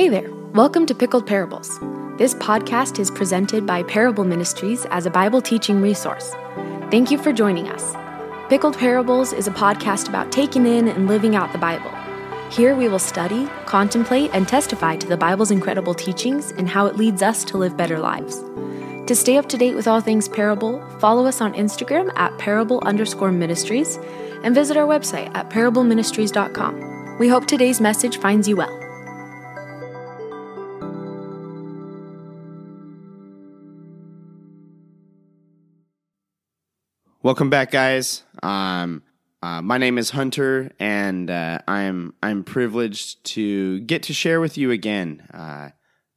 Hey there, welcome to Pickled Parables. This podcast is presented by Parable Ministries as a Bible teaching resource. Thank you for joining us. Pickled Parables is a podcast about taking in and living out the Bible. Here we will study, contemplate, and testify to the Bible's incredible teachings and how it leads us to live better lives. To stay up to date with all things Parable, follow us on Instagram at parable underscore ministries and visit our website at parableministries.com. We hope today's message finds you well. Welcome back, guys. Um, uh, my name is Hunter, and uh, I'm I'm privileged to get to share with you again. Uh,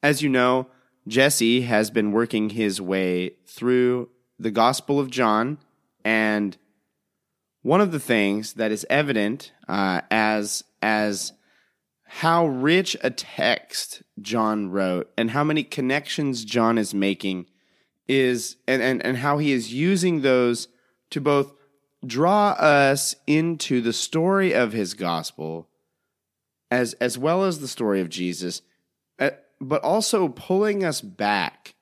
as you know, Jesse has been working his way through the Gospel of John, and one of the things that is evident uh, as as how rich a text John wrote and how many connections John is making is and, and, and how he is using those to both draw us into the story of his gospel as as well as the story of Jesus uh, but also pulling us back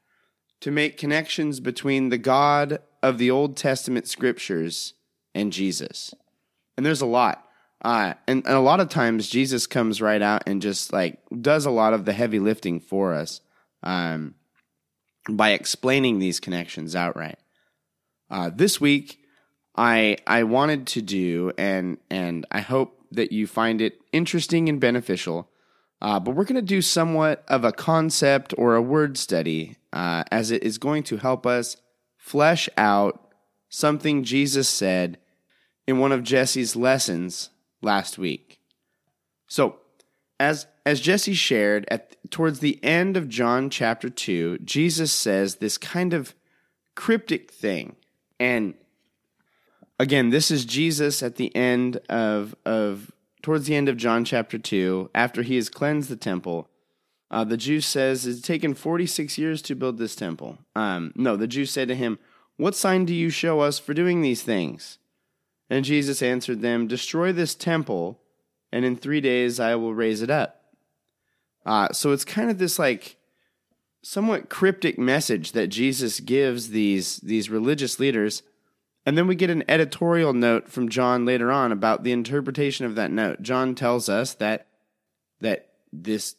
to make connections between the God of the Old Testament scriptures and Jesus. And there's a lot. Uh, and, and a lot of times Jesus comes right out and just like does a lot of the heavy lifting for us um, by explaining these connections outright. Uh, this week, I I wanted to do and and I hope that you find it interesting and beneficial. Uh, but we're going to do somewhat of a concept or a word study uh, as it is going to help us flesh out something Jesus said in one of Jesse's lessons last week. So, as as Jesse shared at towards the end of John chapter 2, Jesus says this kind of cryptic thing. And again, this is Jesus at the end of of towards the end of John chapter 2, after he has cleansed the temple. Uh, the Jew says, It's taken 46 years to build this temple. Um, no, the Jew said to him, What sign do you show us for doing these things? And Jesus answered them, Destroy this temple, and in three days I will raise it up. Uh, so it's kind of this like somewhat cryptic message that Jesus gives these these religious leaders. And then we get an editorial note from John later on about the interpretation of that note. John tells us that that this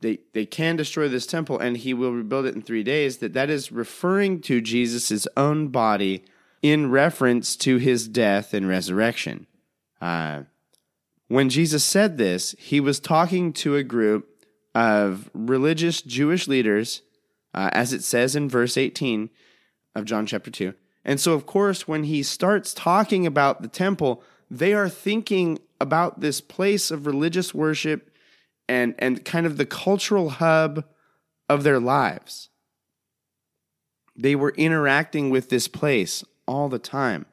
they they can destroy this temple and he will rebuild it in 3 days that that is referring to Jesus' own body in reference to his death and resurrection. Uh, when Jesus said this, he was talking to a group of religious Jewish leaders, uh, as it says in verse 18 of John chapter 2. And so, of course, when he starts talking about the temple, they are thinking about this place of religious worship and, and kind of the cultural hub of their lives. They were interacting with this place all the time.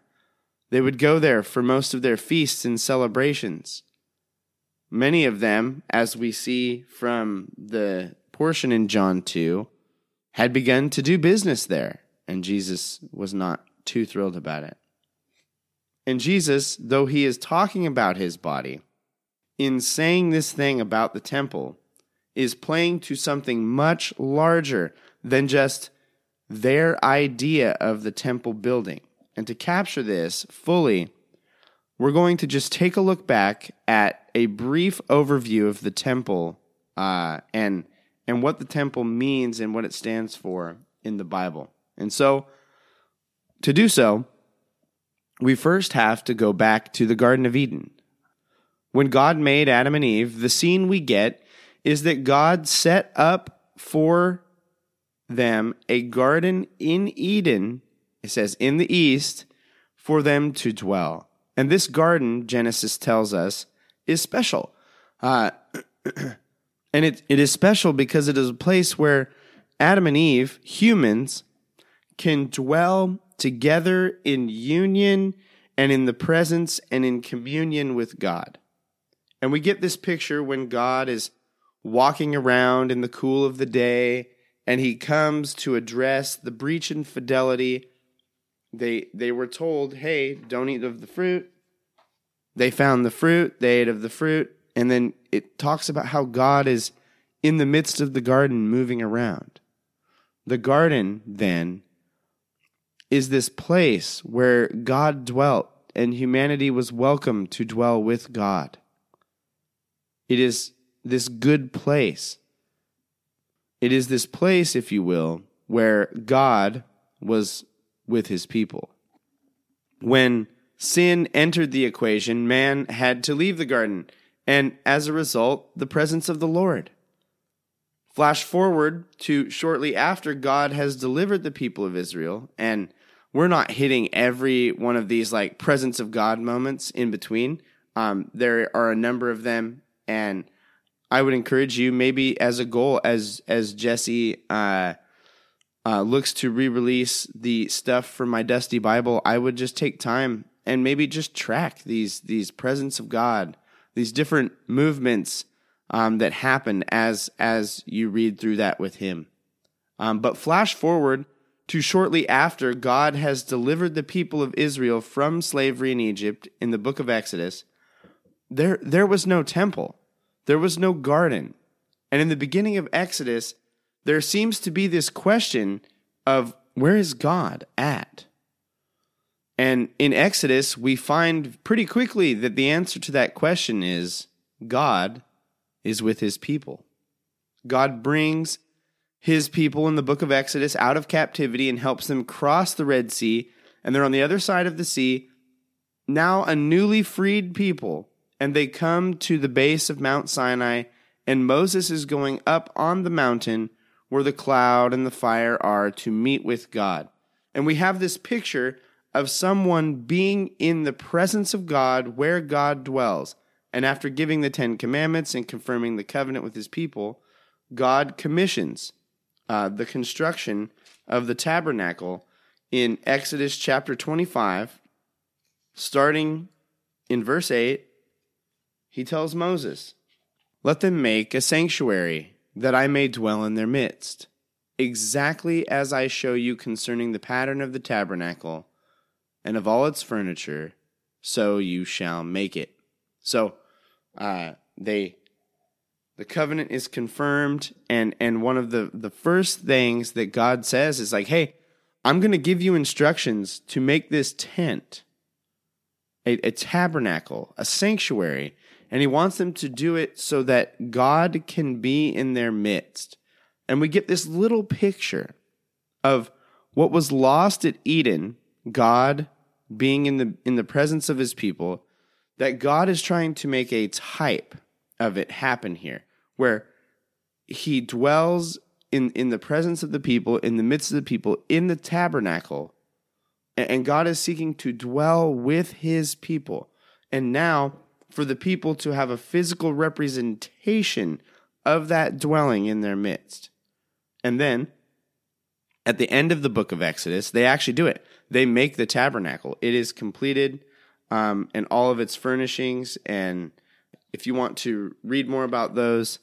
They would go there for most of their feasts and celebrations. Many of them, as we see from the portion in John 2, had begun to do business there and Jesus was not too thrilled about it. And Jesus, though he is talking about his body, in saying this thing about the temple, is playing to something much larger than just their idea of the temple building. And to capture this fully, we're going to just take a look back at a brief overview of the temple uh, and and what the temple means and what it stands for in the Bible. And so, to do so, we first have to go back to the Garden of Eden. When God made Adam and Eve, the scene we get is that God set up for them a garden in Eden, it says in the east, for them to dwell. And this garden, Genesis tells us, is special. Uh, and it, it is special because it is a place where Adam and Eve, humans, can dwell together in union and in the presence and in communion with God. And we get this picture when God is walking around in the cool of the day and he comes to address the breach in fidelity. They they were told, "Hey, don't eat of the fruit." They found the fruit, they ate of the fruit, and then it talks about how God is in the midst of the garden moving around. The garden, then, is this place where God dwelt and humanity was welcome to dwell with God. It is this good place. It is this place, if you will, where God was with his people. When sin entered the equation, man had to leave the garden, and as a result, the presence of the Lord. Flash forward to shortly after God has delivered the people of Israel, and we're not hitting every one of these like presence of God moments in between. Um, there are a number of them, and I would encourage you maybe as a goal as as Jesse uh, uh, looks to re-release the stuff from my dusty Bible. I would just take time and maybe just track these these presence of God, these different movements um, that happen as as you read through that with Him. Um, but flash forward to shortly after God has delivered the people of Israel from slavery in Egypt in the book of Exodus, there, there was no temple, there was no garden. And in the beginning of Exodus, there seems to be this question of where is God at? And in Exodus, we find pretty quickly that the answer to that question is God is with his people. God brings his people in the book of Exodus out of captivity and helps them cross the Red Sea. And they're on the other side of the sea, now a newly freed people. And they come to the base of Mount Sinai, and Moses is going up on the mountain where the cloud and the fire are to meet with God. And we have this picture of someone being in the presence of God where God dwells. And after giving the Ten Commandments and confirming the covenant with his people, God commissions uh, the construction of the tabernacle in Exodus chapter 25, starting in verse 8. He tells Moses, Let them make a sanctuary, that I may dwell in their midst, exactly as I show you concerning the pattern of the tabernacle and of all its furniture, so you shall make it. So uh, they the covenant is confirmed and and one of the the first things that God says is like hey I'm going to give you instructions to make this tent a, a tabernacle a sanctuary and he wants them to do it so that God can be in their midst. And we get this little picture of what was lost at Eden God being in the in the presence of his people that God is trying to make a type of it happen here where he dwells in, in the presence of the people, in the midst of the people, in the tabernacle. And God is seeking to dwell with his people. And now, for the people to have a physical representation of that dwelling in their midst. And then, at the end of the book of Exodus, they actually do it. They make the tabernacle. It is completed um, and all of its furnishings. And if you want to read more about those,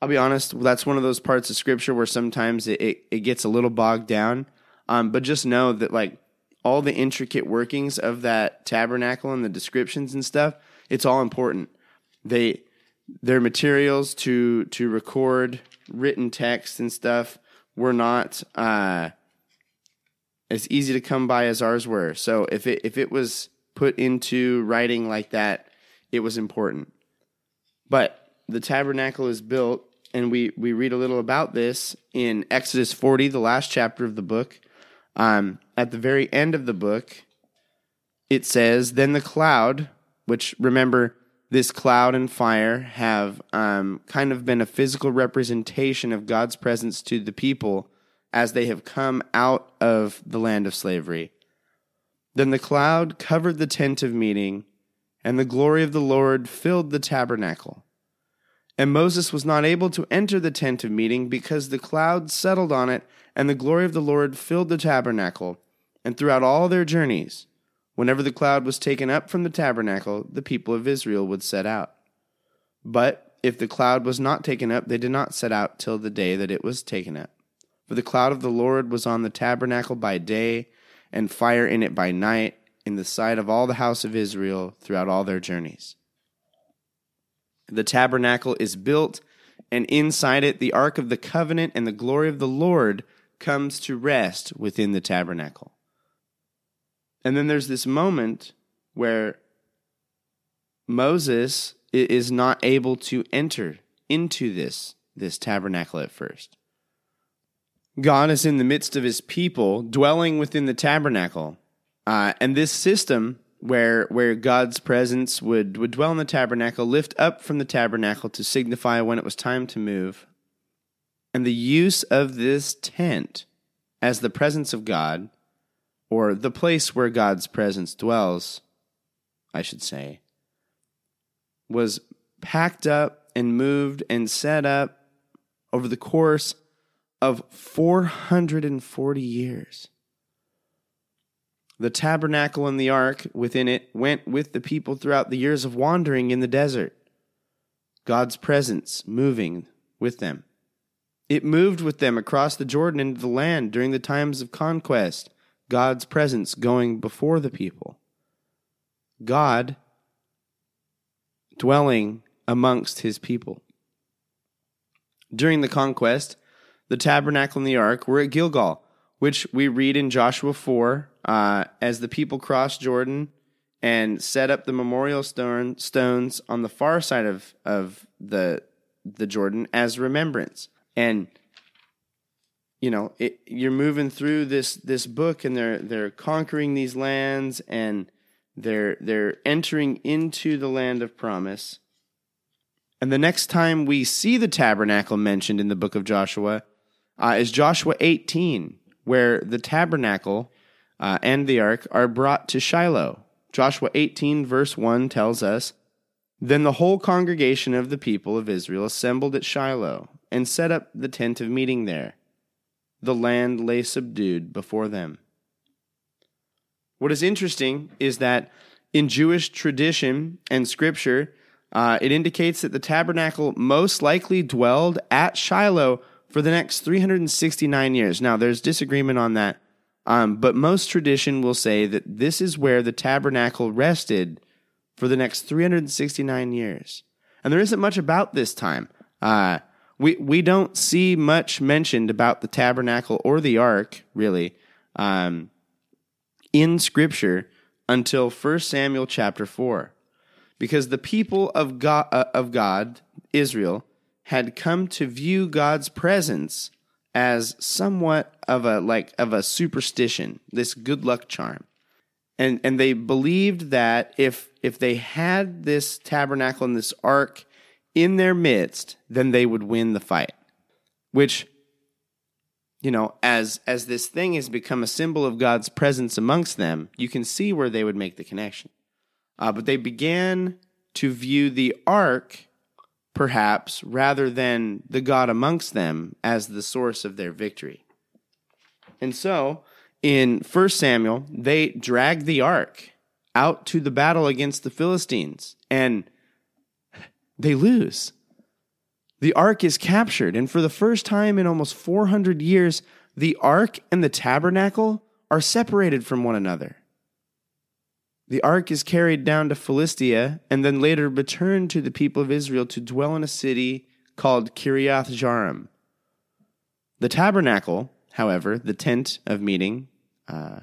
I'll be honest, that's one of those parts of scripture where sometimes it, it, it gets a little bogged down. Um, but just know that like all the intricate workings of that tabernacle and the descriptions and stuff, it's all important. They their materials to to record written text and stuff were not uh, as easy to come by as ours were. So if it if it was put into writing like that, it was important. But the tabernacle is built, and we, we read a little about this in Exodus 40, the last chapter of the book. Um, at the very end of the book, it says, Then the cloud, which remember, this cloud and fire have um, kind of been a physical representation of God's presence to the people as they have come out of the land of slavery. Then the cloud covered the tent of meeting, and the glory of the Lord filled the tabernacle. And Moses was not able to enter the tent of meeting because the cloud settled on it, and the glory of the Lord filled the tabernacle. And throughout all their journeys, whenever the cloud was taken up from the tabernacle, the people of Israel would set out. But if the cloud was not taken up, they did not set out till the day that it was taken up. For the cloud of the Lord was on the tabernacle by day, and fire in it by night, in the sight of all the house of Israel throughout all their journeys. The tabernacle is built, and inside it, the Ark of the Covenant and the glory of the Lord comes to rest within the tabernacle. And then there's this moment where Moses is not able to enter into this, this tabernacle at first. God is in the midst of his people, dwelling within the tabernacle. Uh, and this system where where God's presence would, would dwell in the tabernacle, lift up from the tabernacle to signify when it was time to move. And the use of this tent as the presence of God, or the place where God's presence dwells, I should say, was packed up and moved and set up over the course of 440 years. The tabernacle and the ark within it went with the people throughout the years of wandering in the desert, God's presence moving with them. It moved with them across the Jordan into the land during the times of conquest, God's presence going before the people. God dwelling amongst his people. During the conquest, the tabernacle and the ark were at Gilgal, which we read in Joshua 4 uh, as the people crossed Jordan and set up the memorial stone, stones on the far side of, of the, the Jordan as remembrance. And you know, it, you're moving through this this book, and they're they're conquering these lands, and they're they're entering into the land of promise. And the next time we see the tabernacle mentioned in the book of Joshua uh, is Joshua 18, where the tabernacle uh, and the ark are brought to Shiloh. Joshua 18, verse 1 tells us Then the whole congregation of the people of Israel assembled at Shiloh and set up the tent of meeting there. The land lay subdued before them. What is interesting is that in Jewish tradition and scripture, uh, it indicates that the tabernacle most likely dwelled at Shiloh for the next 369 years. Now, there's disagreement on that, um, but most tradition will say that this is where the tabernacle rested for the next 369 years. And there isn't much about this time. Uh, we we don't see much mentioned about the tabernacle or the ark really um, in Scripture until 1 Samuel chapter four, because the people of God, uh, of God Israel had come to view God's presence as somewhat of a like of a superstition, this good luck charm. And and they believed that if if they had this tabernacle and this ark in their midst, then they would win the fight. Which you know, as as this thing has become a symbol of God's presence amongst them, you can see where they would make the connection. Uh, but they began to view the ark perhaps, rather than the God amongst them as the source of their victory. And so, in 1 Samuel, they drag the ark out to the battle against the Philistines, and they lose. The ark is captured, and for the first time in almost 400 years, the ark and the tabernacle are separated from one another. The ark is carried down to Philistia and then later returned to the people of Israel to dwell in a city called Kiriath Jearim. The tabernacle, however, the tent of meeting, uh,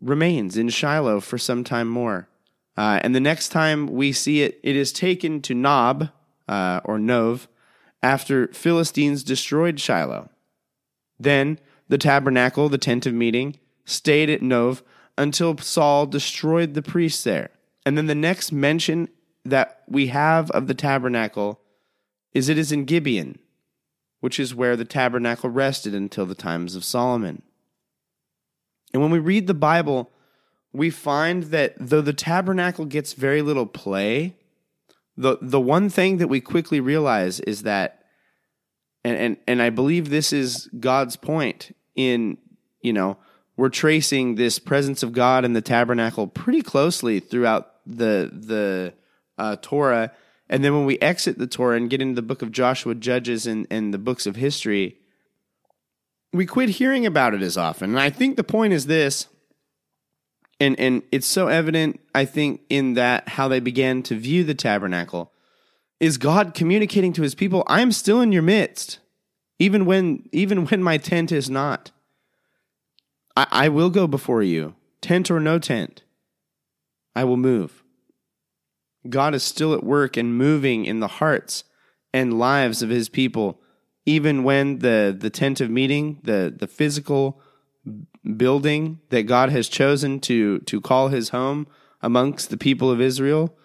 remains in Shiloh for some time more. Uh, and the next time we see it, it is taken to Nob, uh, or Nov, after Philistines destroyed Shiloh. Then the tabernacle, the tent of meeting, stayed at Nov until Saul destroyed the priests there. And then the next mention that we have of the tabernacle is it is in Gibeon, which is where the tabernacle rested until the times of Solomon. And when we read the Bible, we find that though the tabernacle gets very little play, the the one thing that we quickly realize is that and and, and I believe this is God's point in, you know, we're tracing this presence of God in the tabernacle pretty closely throughout the the uh, Torah. And then when we exit the Torah and get into the book of Joshua, Judges, and, and the books of history, we quit hearing about it as often. And I think the point is this, and, and it's so evident, I think, in that how they began to view the tabernacle. Is God communicating to his people, I'm still in your midst, even when even when my tent is not. I, I will go before you, tent or no tent. I will move. God is still at work and moving in the hearts and lives of his people, even when the, the tent of meeting, the, the physical building that God has chosen to, to call his home amongst the people of Israel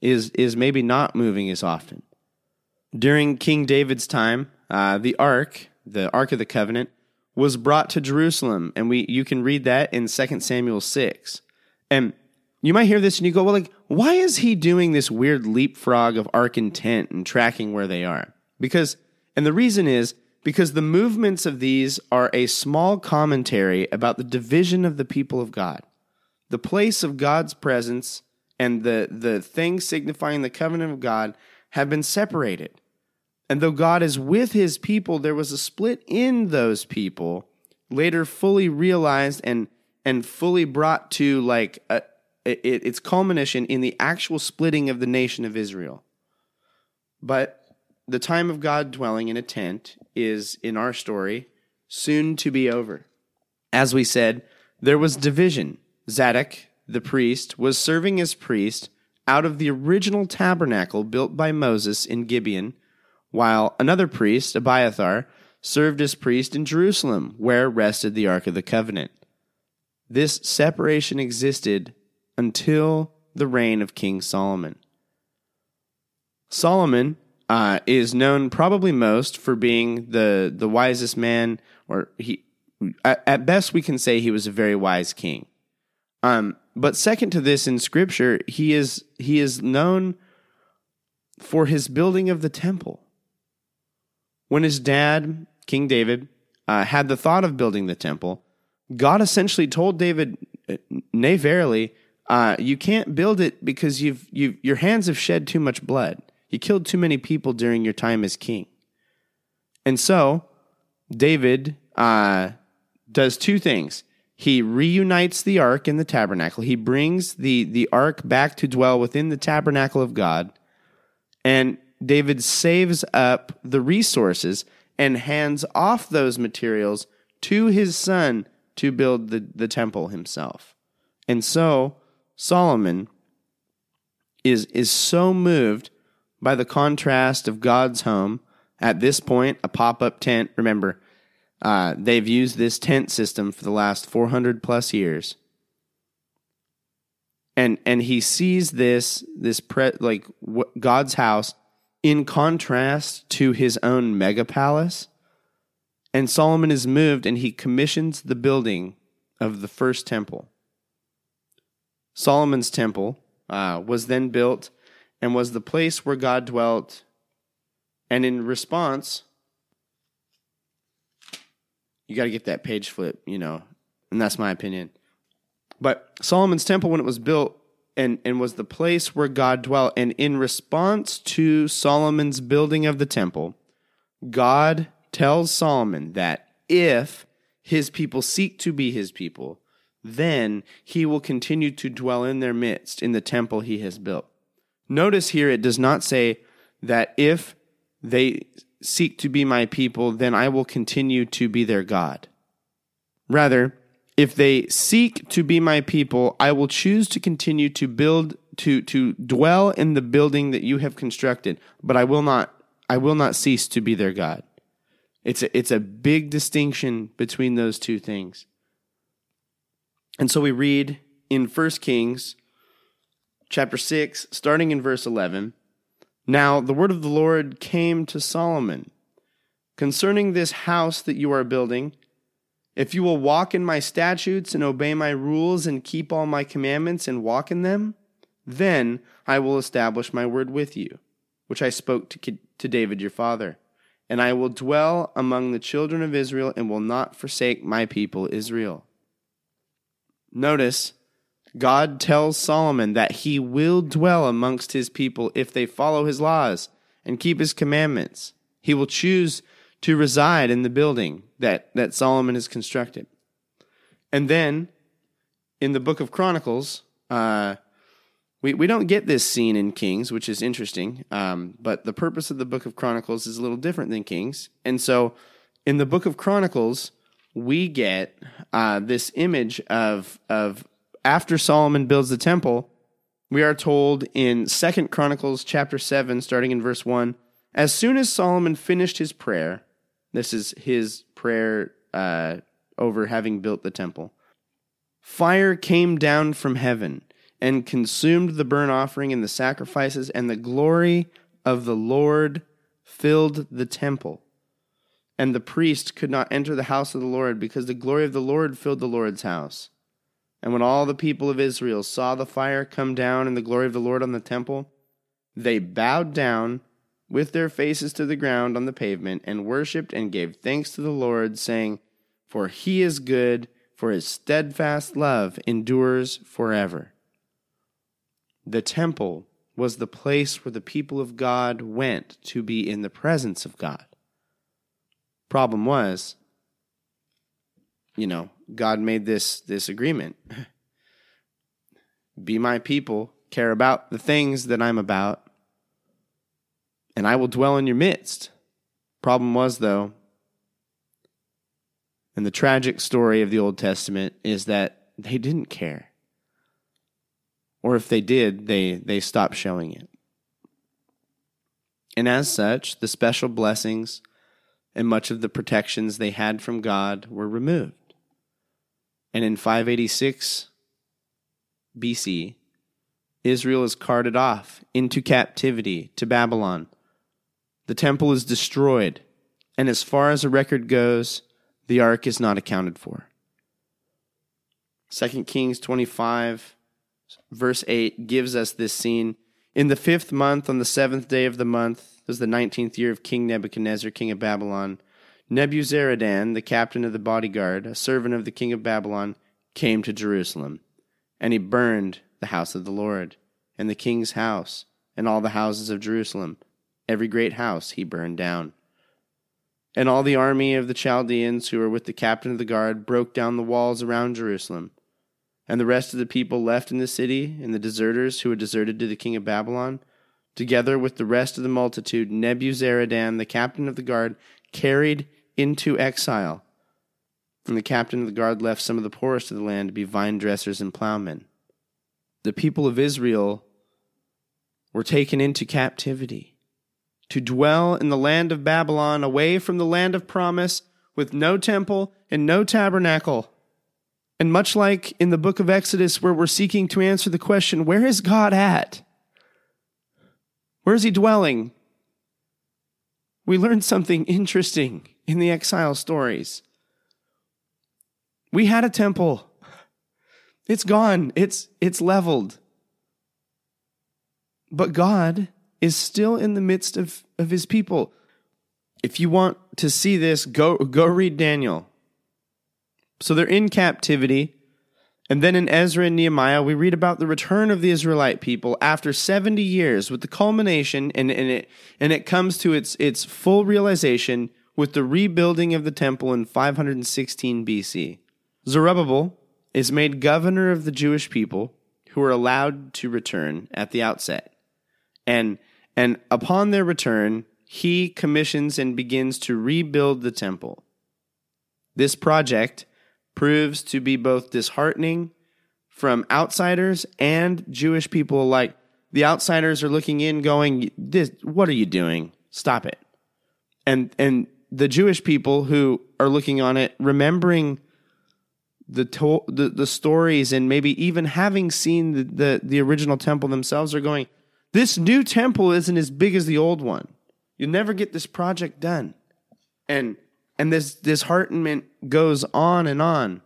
is, is maybe not moving as often. During King David's time, uh, the ark, the Ark of the Covenant, was brought to Jerusalem, and we you can read that in 2 Samuel 6. And you might hear this and you go, well, like, why is he doing this weird leapfrog of ark intent and tracking where they are? Because, and the reason is because the movements of these are a small commentary about the division of the people of God. The place of God's presence and the, the thing signifying the covenant of God have been separated. And though God is with his people, there was a split in those people, later fully realized and and fully brought to like a, it, its culmination in the actual splitting of the nation of Israel. But the time of God dwelling in a tent is, in our story, soon to be over. As we said, there was division. Zadok, the priest, was serving as priest out of the original tabernacle built by Moses in Gibeon, while another priest, Abiathar, served as priest in Jerusalem, where rested the Ark of the Covenant. This separation existed until the reign of King Solomon. Solomon uh, is known probably most for being the the wisest man, or he at, best we can say he was a very wise king. Um, but second to this in Scripture, he is he is known for his building of the temple. When his dad, King David, uh, had the thought of building the temple, God essentially told David, "Nay, verily, uh, you can't build it because you've you've, your hands have shed too much blood. You killed too many people during your time as king. And so David uh, does two things. He reunites the ark in the tabernacle. He brings the the ark back to dwell within the tabernacle of God, and David saves up the resources and hands off those materials to his son to build the, the temple himself. And so Solomon is, is so moved by the contrast of God's home. At this point, a pop up tent. Remember, uh, they've used this tent system for the last 400 plus years. And, and he sees this this pre, like God's house in contrast to his own mega palace. And Solomon is moved and he commissions the building of the first temple. Solomon's temple uh, was then built and was the place where God dwelt. And in response, you got to get that page flip, you know, and that's my opinion. But Solomon's temple, when it was built, and, and was the place where God dwelt. And in response to Solomon's building of the temple, God tells Solomon that if his people seek to be his people, then he will continue to dwell in their midst in the temple he has built. Notice here it does not say that if they seek to be my people, then I will continue to be their God. Rather, if they seek to be my people, I will choose to continue to build to to dwell in the building that you have constructed, but I will not I will not cease to be their God. It's a, it's a big distinction between those two things. And so we read in 1 Kings chapter 6, starting in verse 11. Now the word of the Lord came to Solomon concerning this house that you are building. If you will walk in my statutes and obey my rules and keep all my commandments and walk in them, then I will establish my word with you, which I spoke to, to David your father. And I will dwell among the children of Israel and will not forsake my people Israel. Notice, God tells Solomon that he will dwell amongst his people if they follow his laws and keep his commandments. He will choose to reside in the building that, that Solomon has constructed. And then in the book of Chronicles, uh, We, we don't get this scene in Kings, which is interesting, um, but the purpose of the book of Chronicles is a little different than Kings. And so in the book of Chronicles, we get uh, this image of, of after Solomon builds the temple, we are told in Second Chronicles chapter 7, starting in verse 1, as soon as Solomon finished his prayer, this is his prayer uh, over having built the temple, fire came down from heaven and consumed the burnt offering and the sacrifices, and the glory of the Lord filled the temple. And the priest could not enter the house of the Lord because the glory of the Lord filled the Lord's house. And when all the people of Israel saw the fire come down and the glory of the Lord on the temple, they bowed down with their faces to the ground on the pavement and worshipped and gave thanks to the Lord, saying, For he is good, for his steadfast love endures forever. The temple was the place where the people of God went to be in the presence of God. Problem was, you know, God made this this agreement. be my people, care about the things that I'm about, and I will dwell in your midst. Problem was though, and the tragic story of the Old Testament is that they didn't care or if they did, they, they stopped showing it. And as such, the special blessings and much of the protections they had from God were removed. And in 586 BC, Israel is carted off into captivity to Babylon. The temple is destroyed, and as far as a record goes, the ark is not accounted for. 2 Kings 25 verse 8 gives us this scene. In the fifth month, on the seventh day of the month, was the nineteenth year of King Nebuchadnezzar, king of Babylon. Nebuzaradan, the captain of the bodyguard, a servant of the king of Babylon, came to Jerusalem, and he burned the house of the Lord, and the king's house, and all the houses of Jerusalem. Every great house he burned down. And all the army of the Chaldeans who were with the captain of the guard broke down the walls around Jerusalem and the rest of the people left in the city, and the deserters who had deserted to the king of Babylon, together with the rest of the multitude, Nebuzaradan, the captain of the guard, carried into exile. And the captain of the guard left some of the poorest of the land to be vine dressers and plowmen. The people of Israel were taken into captivity to dwell in the land of Babylon, away from the land of promise, with no temple and no tabernacle. And much like in the book of Exodus, where we're seeking to answer the question, where is God at? Where is he dwelling? We learned something interesting in the exile stories. We had a temple. It's gone. It's it's leveled. But God is still in the midst of, of his people. If you want to see this, go go read Daniel. So they're in captivity. And then in Ezra and Nehemiah, we read about the return of the Israelite people after 70 years with the culmination, and, and, it, and it comes to its, its full realization with the rebuilding of the temple in 516 BC. Zerubbabel is made governor of the Jewish people who are allowed to return at the outset. And, and upon their return, he commissions and begins to rebuild the temple. This project proves to be both disheartening from outsiders and Jewish people alike. The outsiders are looking in, going, "This, what are you doing? Stop it!" And and the Jewish people who are looking on it, remembering the to- the, the stories, and maybe even having seen the, the the original temple themselves, are going, "This new temple isn't as big as the old one. You'll never get this project done." And and this disheartenment goes on and on.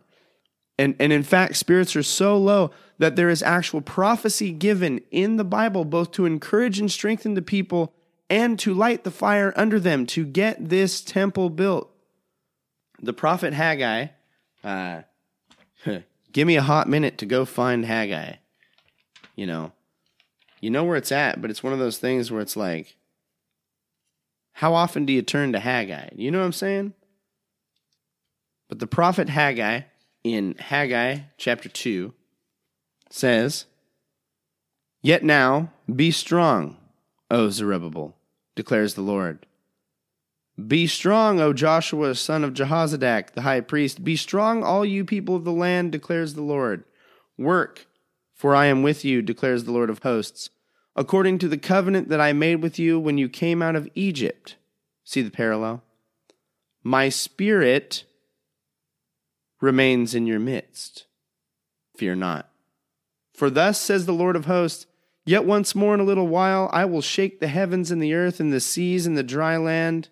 And, and in fact, spirits are so low that there is actual prophecy given in the Bible, both to encourage and strengthen the people and to light the fire under them to get this temple built. The prophet Haggai, uh, give me a hot minute to go find Haggai. You know, you know where it's at, but it's one of those things where it's like, how often do you turn to Haggai? You know what I'm saying? But the prophet Haggai in Haggai chapter 2 says, Yet now be strong, O Zerubbabel, declares the Lord. Be strong, O Joshua, son of Jehozadak, the high priest. Be strong, all you people of the land, declares the Lord. Work, for I am with you, declares the Lord of hosts, according to the covenant that I made with you when you came out of Egypt. See the parallel? My spirit remains in your midst. Fear not. For thus says the Lord of hosts, Yet once more in a little while I will shake the heavens and the earth and the seas and the dry land,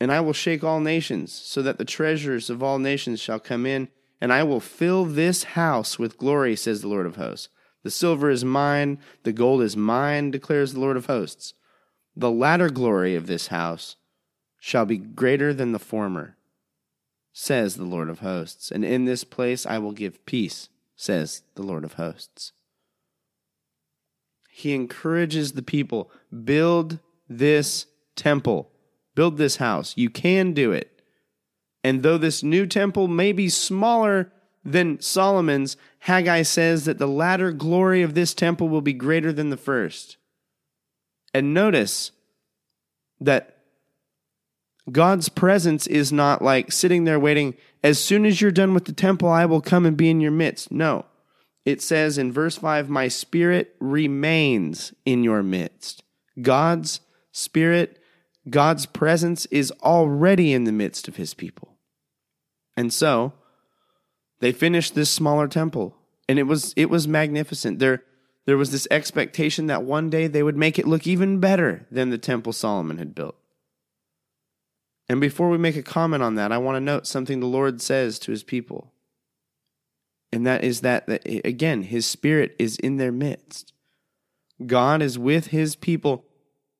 and I will shake all nations, so that the treasures of all nations shall come in, and I will fill this house with glory, says the Lord of hosts. The silver is mine, the gold is mine, declares the Lord of hosts. The latter glory of this house shall be greater than the former, says the Lord of hosts. And in this place I will give peace, says the Lord of hosts. He encourages the people build this temple, build this house. You can do it. And though this new temple may be smaller than Solomon's, Haggai says that the latter glory of this temple will be greater than the first. And notice that God's presence is not like sitting there waiting, as soon as you're done with the temple, I will come and be in your midst. No. It says in verse 5, My spirit remains in your midst. God's spirit, God's presence is already in the midst of his people. And so they finished this smaller temple, and it was it was magnificent. There there was this expectation that one day they would make it look even better than the temple Solomon had built. And before we make a comment on that, I want to note something the Lord says to his people. And that is that, that, again, his spirit is in their midst. God is with his people.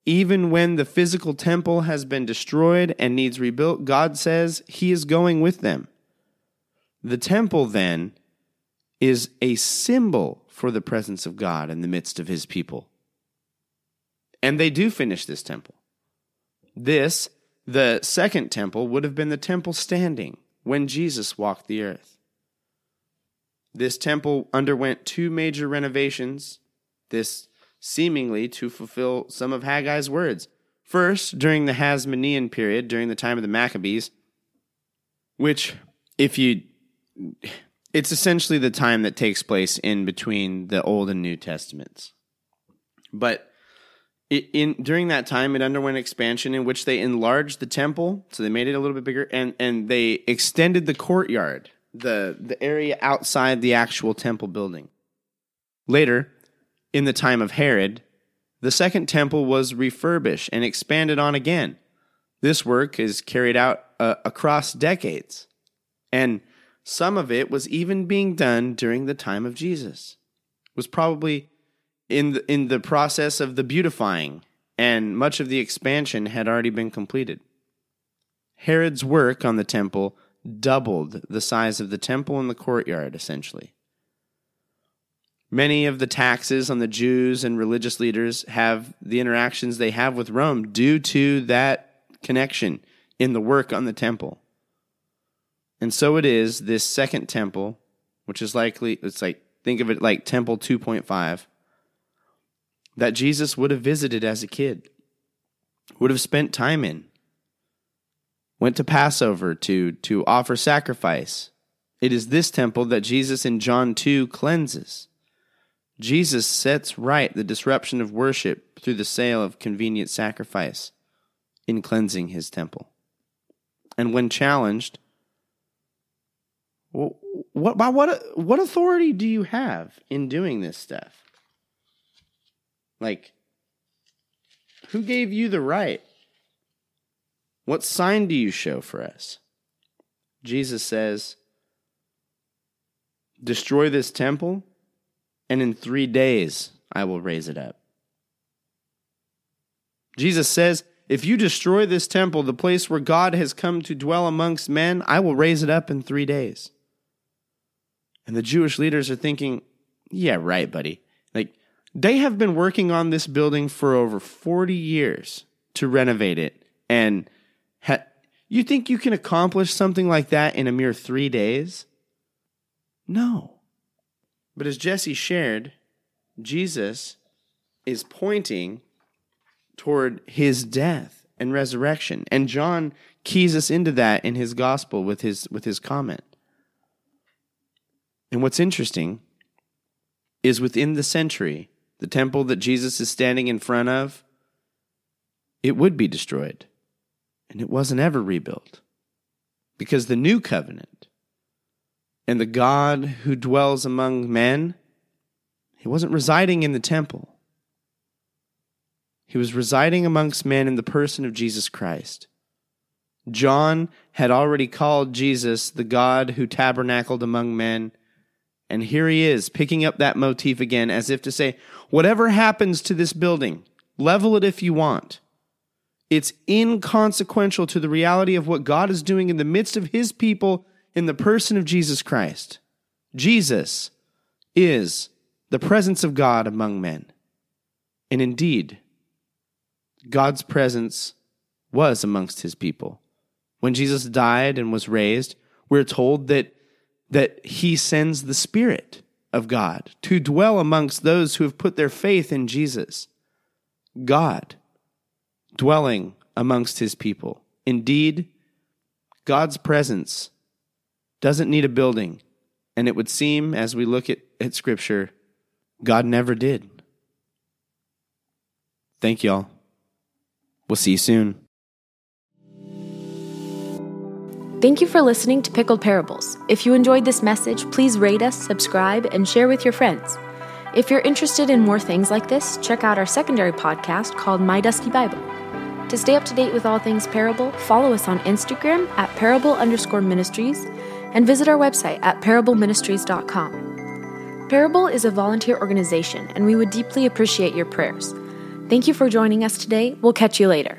Even when the physical temple has been destroyed and needs rebuilt, God says he is going with them. The temple, then, is a symbol for the presence of God in the midst of his people. And they do finish this temple. This the second temple would have been the temple standing when Jesus walked the earth. This temple underwent two major renovations, this seemingly to fulfill some of Haggai's words. First, during the Hasmonean period, during the time of the Maccabees, which, if you. It's essentially the time that takes place in between the Old and New Testaments. But in during that time, it underwent expansion in which they enlarged the temple, so they made it a little bit bigger, and and they extended the courtyard, the the area outside the actual temple building. Later, in the time of Herod, the second temple was refurbished and expanded on again. This work is carried out uh, across decades, and some of it was even being done during the time of Jesus. It was probably in the, in the process of the beautifying, and much of the expansion had already been completed. Herod's work on the temple doubled the size of the temple and the courtyard, essentially. Many of the taxes on the Jews and religious leaders have the interactions they have with Rome due to that connection in the work on the temple. And so it is this second temple, which is likely, it's like, think of it like Temple 2.5 that Jesus would have visited as a kid, would have spent time in, went to Passover to, to offer sacrifice. It is this temple that Jesus in John 2 cleanses. Jesus sets right the disruption of worship through the sale of convenient sacrifice in cleansing his temple. And when challenged, what, by what, what authority do you have in doing this stuff? Like, who gave you the right? What sign do you show for us? Jesus says, Destroy this temple, and in three days I will raise it up. Jesus says, If you destroy this temple, the place where God has come to dwell amongst men, I will raise it up in three days. And the Jewish leaders are thinking, Yeah, right, buddy. Like, they have been working on this building for over 40 years to renovate it. And ha- you think you can accomplish something like that in a mere three days? No. But as Jesse shared, Jesus is pointing toward his death and resurrection. And John keys us into that in his gospel with his with his comment. And what's interesting is within the century, the temple that Jesus is standing in front of, it would be destroyed. And it wasn't ever rebuilt. Because the new covenant and the God who dwells among men, he wasn't residing in the temple. He was residing amongst men in the person of Jesus Christ. John had already called Jesus the God who tabernacled among men. And here he is, picking up that motif again, as if to say, whatever happens to this building, level it if you want. It's inconsequential to the reality of what God is doing in the midst of his people in the person of Jesus Christ. Jesus is the presence of God among men. And indeed, God's presence was amongst his people. When Jesus died and was raised, we're told that, that he sends the Spirit of God to dwell amongst those who have put their faith in Jesus. God dwelling amongst his people. Indeed, God's presence doesn't need a building. And it would seem, as we look at, at Scripture, God never did. Thank y'all. We'll see you soon. Thank you for listening to Pickled Parables. If you enjoyed this message, please rate us, subscribe, and share with your friends. If you're interested in more things like this, check out our secondary podcast called My Dusty Bible. To stay up to date with all things Parable, follow us on Instagram at parable underscore ministries and visit our website at parableministries.com. Parable is a volunteer organization, and we would deeply appreciate your prayers. Thank you for joining us today. We'll catch you later.